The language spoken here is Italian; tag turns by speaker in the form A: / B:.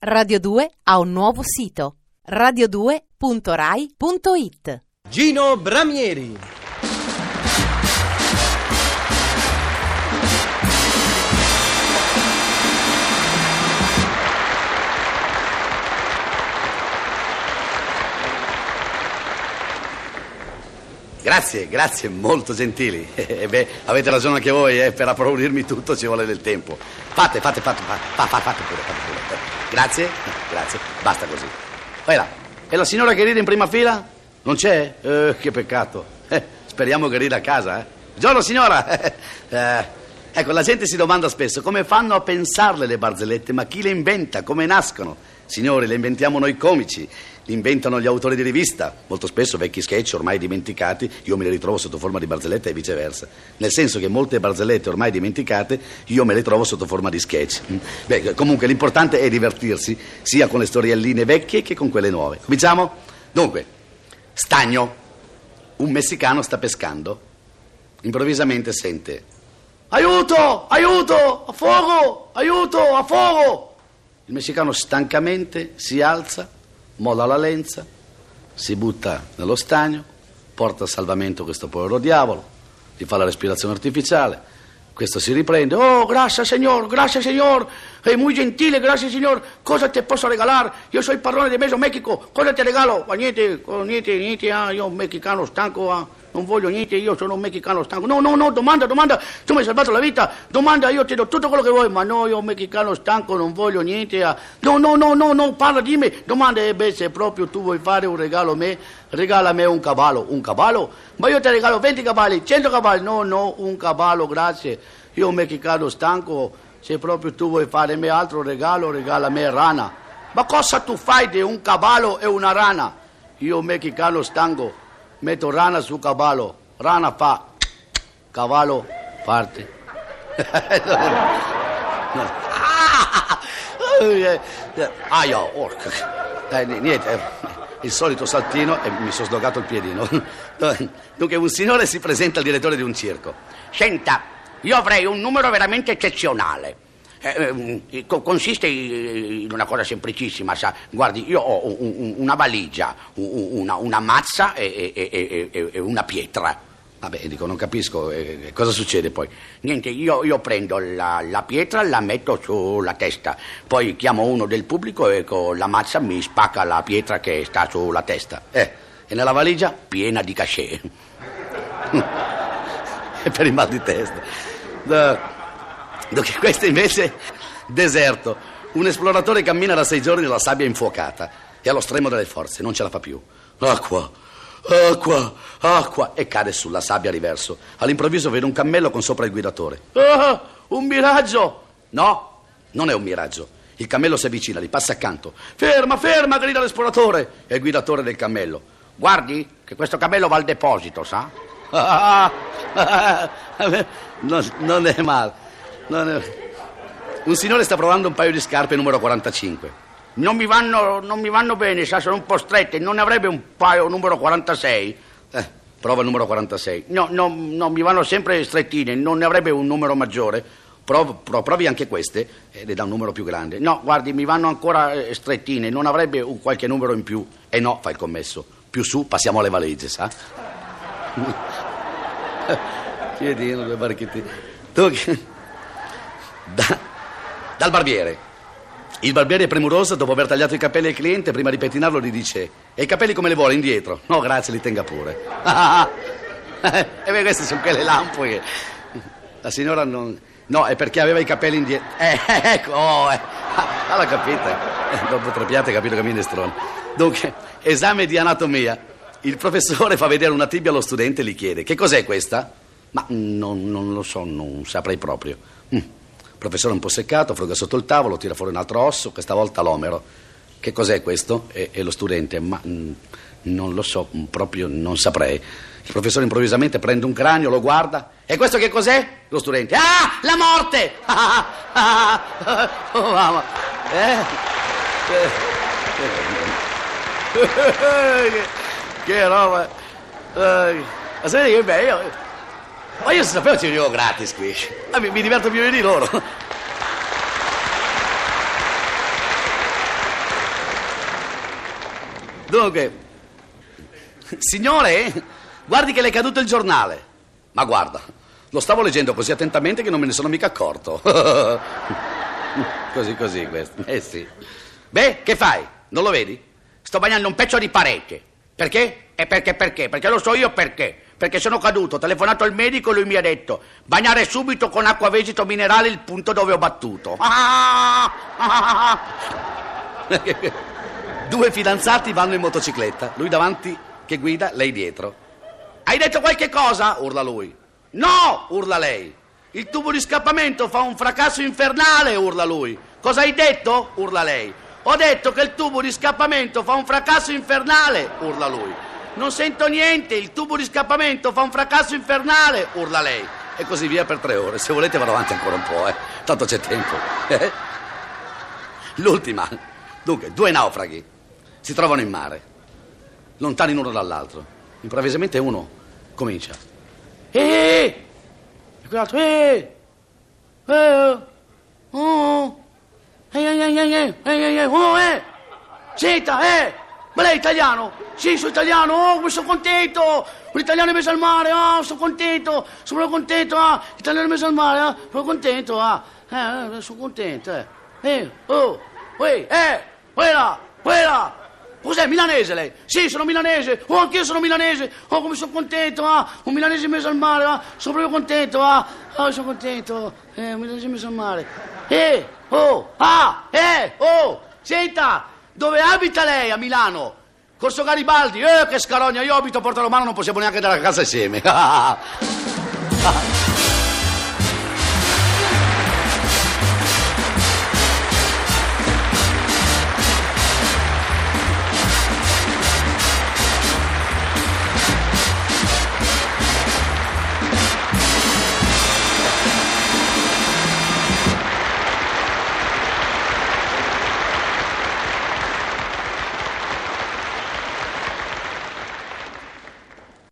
A: Radio 2 ha un nuovo sito radio2.rai.it
B: Gino Bramieri.
C: Grazie, grazie, molto gentili. Eh, beh, avete ragione anche voi, eh, per applaudirmi tutto ci vuole del tempo. Fate, fate, fate, fate, fate, fate pure, fate pure. Grazie, grazie, basta così. Vai là. E la signora che ride in prima fila? Non c'è? Eh, che peccato. Eh, speriamo che rida a casa, eh. Buongiorno signora. Eh, ecco, la gente si domanda spesso come fanno a pensarle le barzellette, ma chi le inventa, come nascono? Signori, le inventiamo noi comici, li inventano gli autori di rivista, molto spesso vecchi sketch ormai dimenticati, io me li ritrovo sotto forma di barzellette e viceversa. Nel senso che molte barzellette ormai dimenticate, io me le trovo sotto forma di sketch. Beh, comunque l'importante è divertirsi, sia con le storielline vecchie che con quelle nuove. Cominciamo? Dunque, stagno. Un messicano sta pescando. Improvvisamente sente Aiuto! Aiuto! A fuoco! Aiuto! A fuoco! Il messicano stancamente si alza, molla la lenza, si butta nello stagno, porta a salvamento questo povero diavolo, gli fa la respirazione artificiale, questo si riprende, oh, grazie signor, grazie signor, è muy gentile, grazie signor, cosa ti posso regalare? Io sono il padrone di Meso Mexico, cosa ti regalo? Ma niente, niente, niente, ah, io un mexicano stanco, ah, non voglio niente, io sono un mexicano stanco. No, no, no, domanda, domanda, tu mi hai salvato la vita, domanda, io ti do tutto quello che vuoi, ma no, io mexicano stanco, non voglio niente. ah. No, no, no, no, no, parla, dimmi, domanda, eh, beh, se proprio tu vuoi fare un regalo a me, regala a me un cavallo, un cavallo? Ma io ti regalo 20 cavalli, 100 cavalli, no, no, un cavallo, grazie. Io mexicano stanco, se proprio tu vuoi fare a me altro regalo, regala a me rana. Ma cosa tu fai di un cavallo e una rana? Io mexicano stanco, metto rana su cavallo, rana fa, cavallo parte. Aia, orca. Eh, niente, il solito saltino e mi sono sdogato il piedino. Dunque, un signore si presenta al direttore di un circo.
D: Senta, io avrei un numero veramente eccezionale. Eh, eh, co- consiste in una cosa semplicissima, sa. Guardi, io ho un- un- una valigia, un- una, una mazza e, e- e- e- una pietra.
C: Vabbè, dico, non capisco, eh, cosa succede poi?
D: Niente, io, io prendo la, la pietra, la metto sulla testa, poi chiamo uno del pubblico e con la mazza mi spacca la pietra che sta sulla testa.
C: Eh, e nella valigia?
D: Piena di cachet.
C: Per il mal di testa. Questo invece, deserto. Un esploratore cammina da sei giorni nella sabbia infuocata. È allo stremo delle forze, non ce la fa più. Acqua, acqua, acqua. E cade sulla sabbia riverso. All'improvviso vede un cammello con sopra il guidatore. Ah, un miraggio! No, non è un miraggio. Il cammello si avvicina, gli passa accanto. Ferma, ferma, grida l'esploratore. È il guidatore del cammello.
D: Guardi che questo cammello va al deposito, sa?
C: Ah, ah, non, non è male. Non è- Un signore sta provando un paio di scarpe numero 45.
D: Non mi vanno, non mi vanno bene, sa, sono un po' strette. Non ne avrebbe un paio numero 46?
C: Eh, prova il numero 46.
D: No, no, no, mi vanno sempre strettine. Non ne avrebbe un numero maggiore?
C: Prov- pro- provi anche queste e le dà un numero più grande.
D: No, guardi, mi vanno ancora eh, strettine. Non avrebbe un qualche numero in più?
C: E no, fa il commesso. Più su passiamo alle valigie, sa? Chiedino, due barchetti. Dunque, da- dal barbiere. Il barbiere premuroso, dopo aver tagliato i capelli al cliente, prima di pettinarlo gli dice: E i capelli come li vuole? Indietro? No, grazie, li tenga pure. e beh, queste sono quelle lampoghe. La signora non. No, è perché aveva i capelli indietro. Eh, ecco, oh, eh. Ah, l'ha. Eh, dopo tre piatti capito che minestrone. Dunque, esame di anatomia. Il professore fa vedere una tibia allo studente e gli chiede: Che cos'è questa? Ma non, non lo so, non saprei proprio. Mm. Professore un po' seccato, fruga sotto il tavolo, tira fuori un altro osso, questa volta l'omero. Che cos'è questo? E, e lo studente, ma mm, non lo so, mm, proprio non saprei. Il professore improvvisamente prende un cranio, lo guarda. E questo che cos'è? Lo studente. Ah, la morte! Ah, ah, ah, oh, mamma. Eh? Eh, eh, che, che roba. Eh, ma sai che bello? Ma io sapevo che ci venivo gratis qui. Ah, mi, mi diverto più di loro.
E: Dunque, signore, guardi che le è caduto il giornale. Ma guarda, lo stavo leggendo così attentamente che non me ne sono mica accorto. così, così questo. Eh sì. Beh, che fai? Non lo vedi?
C: Sto bagnando un pezzo di parete. Perché? E perché perché? Perché lo so io perché. Perché sono caduto, ho telefonato al medico e lui mi ha detto bagnare subito con acqua vesito minerale il punto dove ho battuto.
E: Due fidanzati vanno in motocicletta, lui davanti che guida, lei dietro.
C: Hai detto qualche cosa?
E: Urla lui.
C: No!
E: Urla lei.
C: Il tubo di scappamento fa un fracasso infernale, urla lui. Cosa hai detto?
E: Urla lei.
C: Ho detto che il tubo di scappamento fa un fracasso infernale,
E: Urla lui.
C: Non sento niente, il tubo di scappamento fa un fracasso infernale,
E: Urla lei. E così via per tre ore. Se volete vado avanti ancora un po', eh. Tanto c'è tempo. Eh? L'ultima. Dunque, due naufraghi si trovano in mare, lontani l'uno dall'altro. Improvvisamente uno comincia.
C: Eh! E quell'altro, eh! Eh! Oh! Eh, eh, eh, eh, eh, eh, eh, oh, eh! Senta, eh! Ma lei è italiano? Sì, sono italiano, oh, sono contento! Un italiano è messo al mare, oh, sono contento! Sono contento, ah! L'italiano è messo al mare, ah! Sono contento, ah! Eh, eh, sono contento, eh! Eh, oh! Uè, eh! Quella! Quella! Cos'è, milanese lei? Sì, sono milanese. Oh, anch'io sono milanese. Oh, come sono contento, ah. Un milanese messo al mare, ah. Sono proprio contento, ah. Oh, sono contento. Eh, un milanese messo al mare. Eh, oh, ah, eh, oh. Senta, dove abita lei a Milano? Corso Garibaldi. Eh, che scarogna. Io abito a Porta Romano, non possiamo neanche andare a casa insieme.